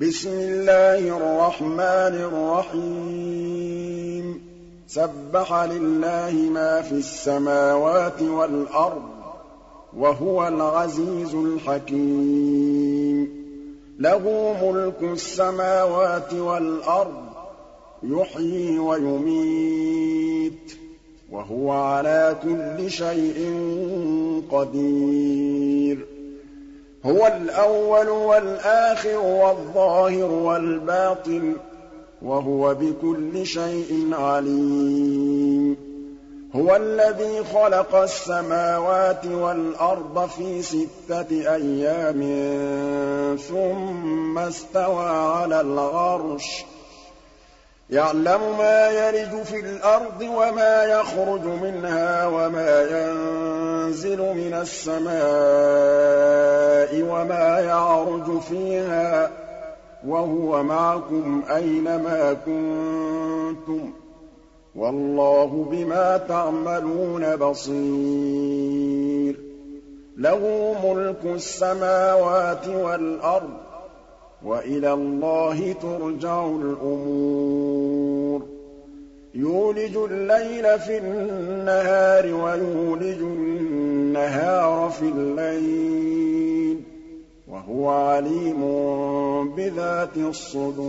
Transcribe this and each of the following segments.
بِسْمِ اللَّهِ الرَّحْمَٰنِ الرَّحِيمِ. سَبَّحَ لِلَّهِ مَا فِي السَّمَاوَاتِ وَالْأَرْضِ ۖ وَهُوَ الْعَزِيزُ الْحَكِيمُ. لَهُ مُلْكُ السَّمَاوَاتِ وَالْأَرْضِ ۖ يُحْيِي وَيُمِيتُ ۖ وَهُوَ عَلَىٰ كُلِّ شَيْءٍ قَدِيرٌ. هُوَ الْأَوَّلُ وَالْآخِرُ وَالظَّاهِرُ وَالْبَاطِنُ ۖ وَهُوَ بِكُلِّ شَيْءٍ عَلِيمٌ. هُوَ الَّذِي خَلَقَ السَّمَاوَاتِ وَالْأَرْضَ فِي سِتَّةِ أَيَّامٍ ثُمَّ اسْتَوَىٰ عَلَى الْعَرْشِ. يَعْلَمُ مَا يَلِجُ فِي الْأَرْضِ وَمَا يَخْرُجُ مِنْهَا وَمَا يَنزِلُ مِنَ السَّمَاءِ وَمَا يَعْرُجُ فِيهَا ۖ وَهُوَ مَعَكُمْ أَيْنَ مَا كُنتُمْ ۚ وَاللَّهُ بِمَا تَعْمَلُونَ بَصِيرٌ لَّهُ مُلْكُ السَّمَاوَاتِ وَالْأَرْضِ ۖ وَإِلَى اللَّهِ تُرْجَعُ الْأُمُورُ. يُولِجُ اللَّيْلَ فِي النَّهَارِ وَيُولِجُ النَّهَارَ فِي اللَّيْلِ ۖ وَهُوَ عَلِيمٌ بِذَاتِ الصُّدُورِ.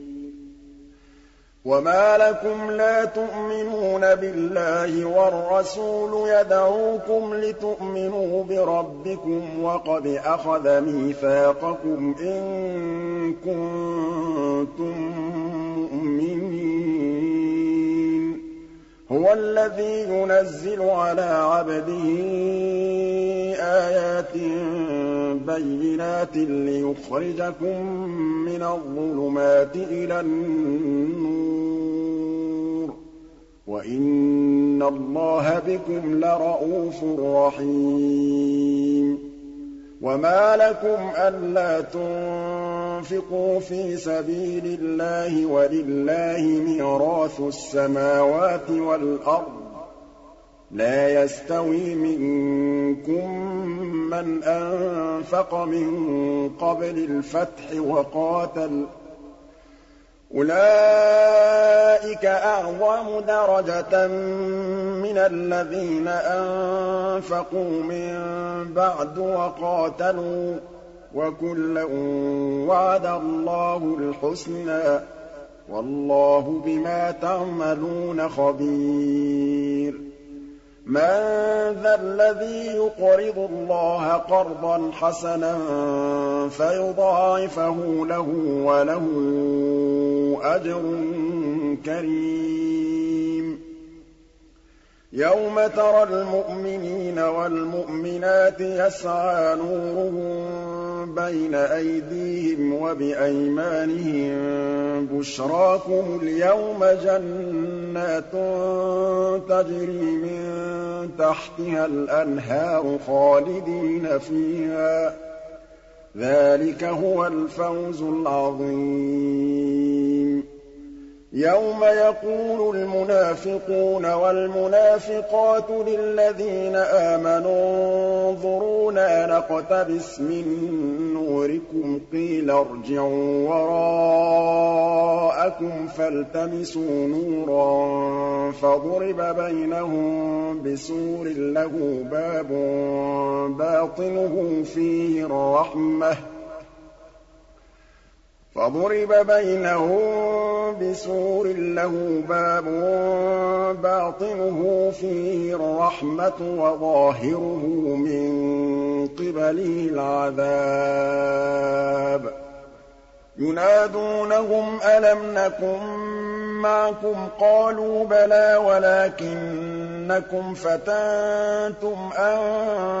وَمَا لَكُمْ لَا تُؤْمِنُونَ بِاللَّهِ وَالرَّسُولُ يَدْعُوكُمْ لِتُؤْمِنُوا بِرَبِّكُمْ وَقَدْ أَخَذَ مِيثَاقَكُمْ إِن كُنتُم هُوَ الَّذِي يُنَزِّلُ عَلَىٰ عَبْدِهِ آيَاتٍ بَيِّنَاتٍ لِّيُخْرِجَكُم مِّنَ الظُّلُمَاتِ إِلَى النُّورِ ۚ. وَإِنَّ اللَّهَ بِكُمْ لَرَءُوفٌ رَّحِيمٌ. وَمَا لَكُمْ أَلَّا تُنفِقُوا فِي سَبِيلِ اللَّهِ وَلِلَّهِ مِيرَاثُ السَّمَاوَاتِ وَالْأَرْضِ. لَا يَسْتَوِي مِنكُم مَّنْ أَنفَقَ مِن قَبْلِ الْفَتْحِ وَقَاتَلَ ۚ. أُولَٰئِكَ أَعْظَمُ دَرَجَةً مِّنَ الَّذِينَ أَنفَقُوا مِن بَعْدُ وَقَاتَلُوا ۚ. وَكُلًّا وَعَدَ اللَّهُ الْحُسْنَىٰ ۚ وَاللَّهُ بِمَا تَعْمَلُونَ خَبِيرٌ. مَّن ذَا الَّذِي يُقْرِضُ اللَّهَ قَرْضًا حَسَنًا فَيُضَاعِفَهُ لَهُ وَلَهُ أَجْرٌ كَرِيمٌ. يَوْمَ تَرَى الْمُؤْمِنِينَ وَالْمُؤْمِنَاتِ يَسْعَىٰ نُورُهُم بَيْنَ أَيْدِيهِمْ وَبِأَيْمَانِهِم ۖ بُشْرَاكُمُ الْيَوْمَ جَنَّاتٌ تَجْرِي مِن تَحْتِهَا الْأَنْهَارُ خَالِدِينَ فِيهَا ۚ. ذَٰلِكَ هُوَ الْفَوْزُ الْعَظِيمُ. يَوْمَ يَقُولُ الْمُنَافِقُونَ وَالْمُنَافِقَاتُ لِلَّذِينَ آمَنُوا انظُرُونَا نَقْتَبِسْ مِن نُّورِكُمْ قِيلَ ارْجِعُوا وَرَاءَكُمْ فَالْتَمِسُوا نُورًا فَضُرِبَ بَيْنَهُم بِسُورٍ لَّهُ بَابٌ بَاطِنُهُ فِيهِ الرَّحْمَةُ فَضُرِبَ بَيْنَهُم بِسُورٍ لَّهُ بَابٌ بَاطِنُهُ فِيهِ الرَّحْمَةُ وَظَاهِرُهُ مِن قِبَلِهِ الْعَذَابُ. يُنَادُونَهُمْ أَلَمْ نَكُن مَّعَكُمْ ۖ؟ قَالُوا بَلَىٰ وَلَٰكِنَّكُمْ فَتَنتُمْ أَنفُسَكُمْ.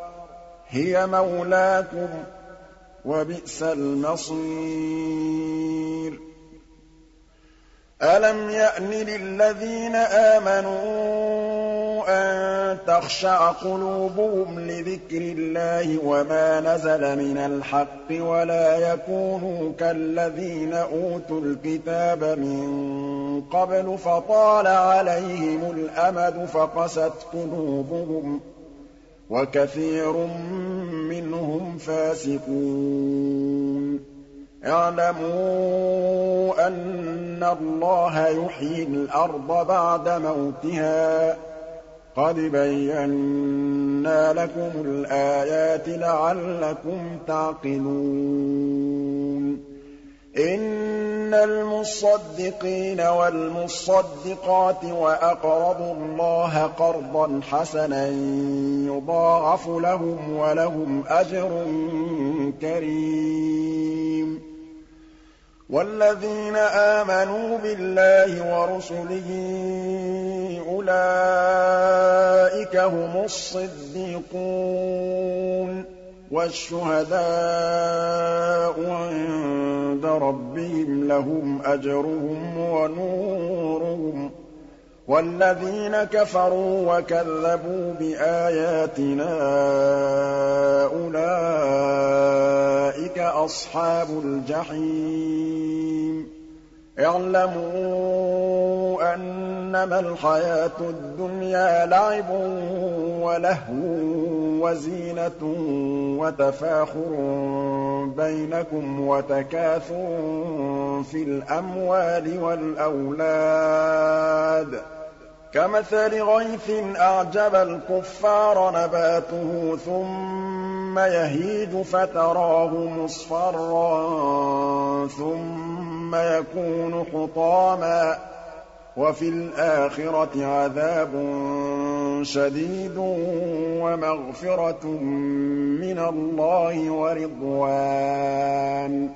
هِيَ مَوْلَاكُمْ ۖ وَبِئْسَ الْمَصِيرُ. أَلَمْ يَأْنِ لِلَّذِينَ آمَنُوا أَن تَخْشَعَ قُلُوبُهُمْ لِذِكْرِ اللَّهِ وَمَا نَزَلَ مِنَ الْحَقِّ وَلَا يَكُونُوا كَالَّذِينَ أُوتُوا الْكِتَابَ مِن قَبْلُ فَطَالَ عَلَيْهِمُ الْأَمَدُ فَقَسَتْ قُلُوبُهُمْ ۖ وَكَثِيرٌ مِّنْهُمْ فَاسِقُونَ. اعْلَمُوا أَنَّ اللَّهَ يُحْيِي الْأَرْضَ بَعْدَ مَوْتِهَا ۚ. قَدْ بَيَّنَّا لَكُمُ الْآيَاتِ لَعَلَّكُمْ تَعْقِلُونَ. إِنَّ الْمُصَّدِّقِينَ وَالْمُصَّدِّقَاتِ وَأَقْرَضُوا اللَّهَ قَرْضًا حَسَنًا يُضَاعَفُ لَهُمْ وَلَهُمْ أَجْرٌ كَرِيمٌ. وَالَّذِينَ آمَنُوا بِاللَّهِ وَرُسُلِهِ أُولَٰئِكَ هُمُ الصِّدِّيقُونَ. وَالشُّهَدَاءُ عِندَ رَبِّهِمْ لَهُمْ أَجْرُهُمْ وَنُورُهُمْ ۖ وَالَّذِينَ كَفَرُوا وَكَذَّبُوا بِآيَاتِنَا أُولَٰئِكَ أَصْحَابُ الْجَحِيمِ اعْلَمُوا أَنَّمَا الْحَيَاةُ الدُّنْيَا لَعِبٌ وَلَهْوٌ وَزِينَةٌ وَتَفَاخُرٌ بَيْنَكُمْ وَتَكَاثُرٌ فِي الْأَمْوَالِ وَالْأَوْلَادِ ۖ. كَمَثَلِ غَيْثٍ أَعْجَبَ الْكُفَّارَ نَبَاتُهُ ثُمَّ يَهِيجُ فَتَرَاهُ مُصْفَرًّا ثُمَّ يَكُونُ حُطَامًا ۖ وَفِي الْآخِرَةِ عَذَابٌ شَدِيدٌ وَمَغْفِرَةٌ مِّنَ اللَّهِ وَرِضْوَانٌ ۚ.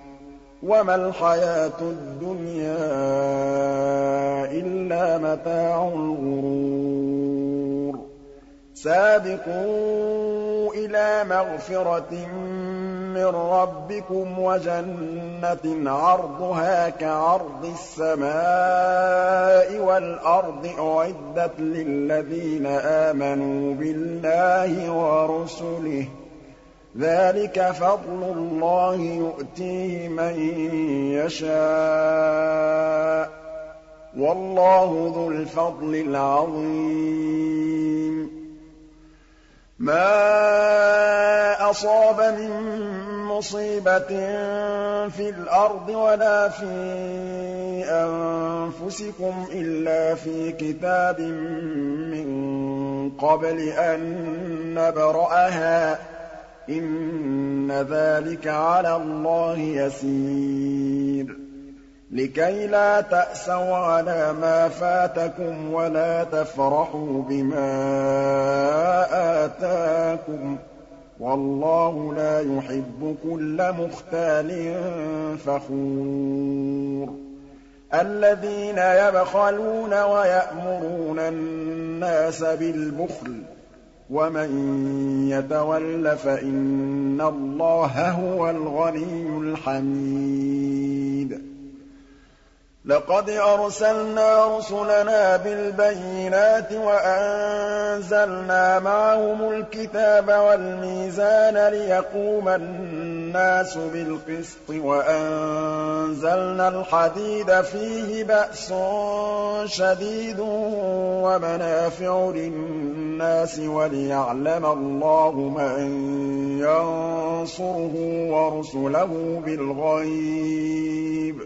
وَمَا الْحَيَاةُ الدُّنْيَا إِلَّا مَتَاعُ الْغُرُورِ. سَابِقُوا إِلَىٰ مَغْفِرَةٍ مِّن رَّبِّكُمْ وَجَنَّةٍ عَرْضُهَا كَعَرْضِ السَّمَاءِ وَالْأَرْضِ أُعِدَّتْ لِلَّذِينَ آمَنُوا بِاللَّهِ وَرُسُلِهِ ۚ. ذَٰلِكَ فَضْلُ اللَّهِ يُؤْتِيهِ مَن يَشَاءُ ۚ. وَاللَّهُ ذُو الْفَضْلِ الْعَظِيمِ. مَا أَصَابَ مِن مُّصِيبَةٍ فِي الْأَرْضِ وَلَا فِي أَنفُسِكُمْ إِلَّا فِي كِتَابٍ مِّن قَبْلِ أَن نَّبْرَأَهَا ۚ إِنَّ ذَٰلِكَ عَلَى اللَّهِ يَسِيرٌ لِّكَيْ لَا تَأْسَوْا عَلَىٰ مَا فَاتَكُمْ وَلَا تَفْرَحُوا بِمَا آتَاكُمْ ۗ. وَاللَّهُ لَا يُحِبُّ كُلَّ مُخْتَالٍ فَخُورٍ. الَّذِينَ يَبْخَلُونَ وَيَأْمُرُونَ النَّاسَ بِالْبُخْلِ ۗ وَمَن يَتَوَلَّ فَإِنَّ اللَّهَ هُوَ الْغَنِيُّ الْحَمِيدُ. لَقَدْ أَرْسَلْنَا رُسُلَنَا بِالْبَيِّنَاتِ وَأَنزَلْنَا مَعَهُمُ الْكِتَابَ وَالْمِيزَانَ لِيَقُومَ النَّاسُ بِالْقِسْطِ ۖ وَأَنزَلْنَا الْحَدِيدَ فِيهِ بَأْسٌ شَدِيدٌ وَمَنَافِعُ لِلنَّاسِ وَلِيَعْلَمَ اللَّهُ مَن يَنصُرُهُ وَرُسُلَهُ بِالْغَيْبِ ۚ.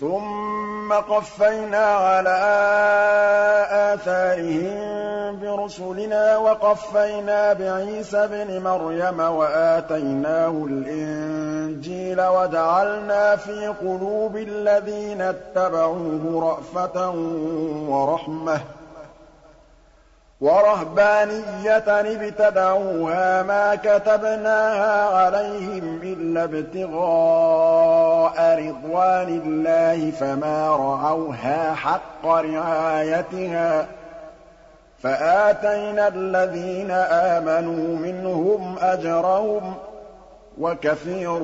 ثُمَّ قَفَّيْنَا عَلَىٰ آثَارِهِم بِرُسُلِنَا وَقَفَّيْنَا بِعِيسَى ابْنِ مَرْيَمَ وَآتَيْنَاهُ الْإِنجِيلَ وَجَعَلْنَا فِي قُلُوبِ الَّذِينَ اتَّبَعُوهُ رَأْفَةً وَرَحْمَةً وَرَهْبَانِيَّةً ابْتَدَعُوهَا مَا كَتَبْنَاهَا عَلَيْهِمْ إِلَّا ابْتِغَاءَ رِضْوَانِ اللَّهِ فَمَا رَعَوْهَا حَقَّ رِعَايَتِهَا ۖ فَآتَيْنَا الَّذِينَ آمَنُوا مِنْهُمْ أَجْرَهُمْ ۖ وَكَثِيرٌ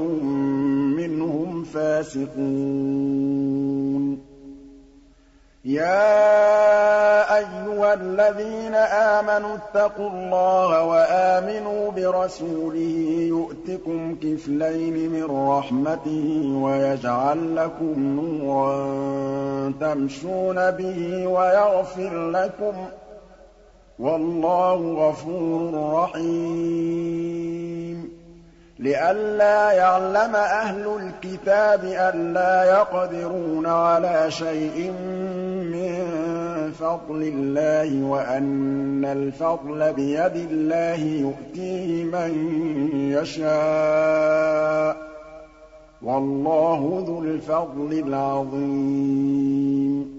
مِّنْهُمْ فَاسِقُونَ يَا أَيُّهَا الَّذِينَ آمَنُوا اتَّقُوا اللَّهَ وَآمِنُوا بِرَسُولِهِ يُؤْتِكُمْ كِفْلَيْنِ مِن رَّحْمَتِهِ وَيَجْعَل لَّكُمْ نُورًا تَمْشُونَ بِهِ وَيَغْفِرْ لَكُمْ ۗ وَاللَّهُ غَفُورٌ رَّحِيمٌ لِّئَلَّا يَعْلَمَ أَهْلُ الْكِتَابِ أَلَّا يَقْدِرُونَ عَلَىٰ شَيْءٍ مِّن فَضْلِ اللَّهِ وَأَنَّ الْفَضْلَ بِيَدِ اللَّهِ يُؤْتِيهِ مَن يَشَاءُ ۗ. وَاللَّهُ ذُو الْفَضْلِ الْعَظِيمِ.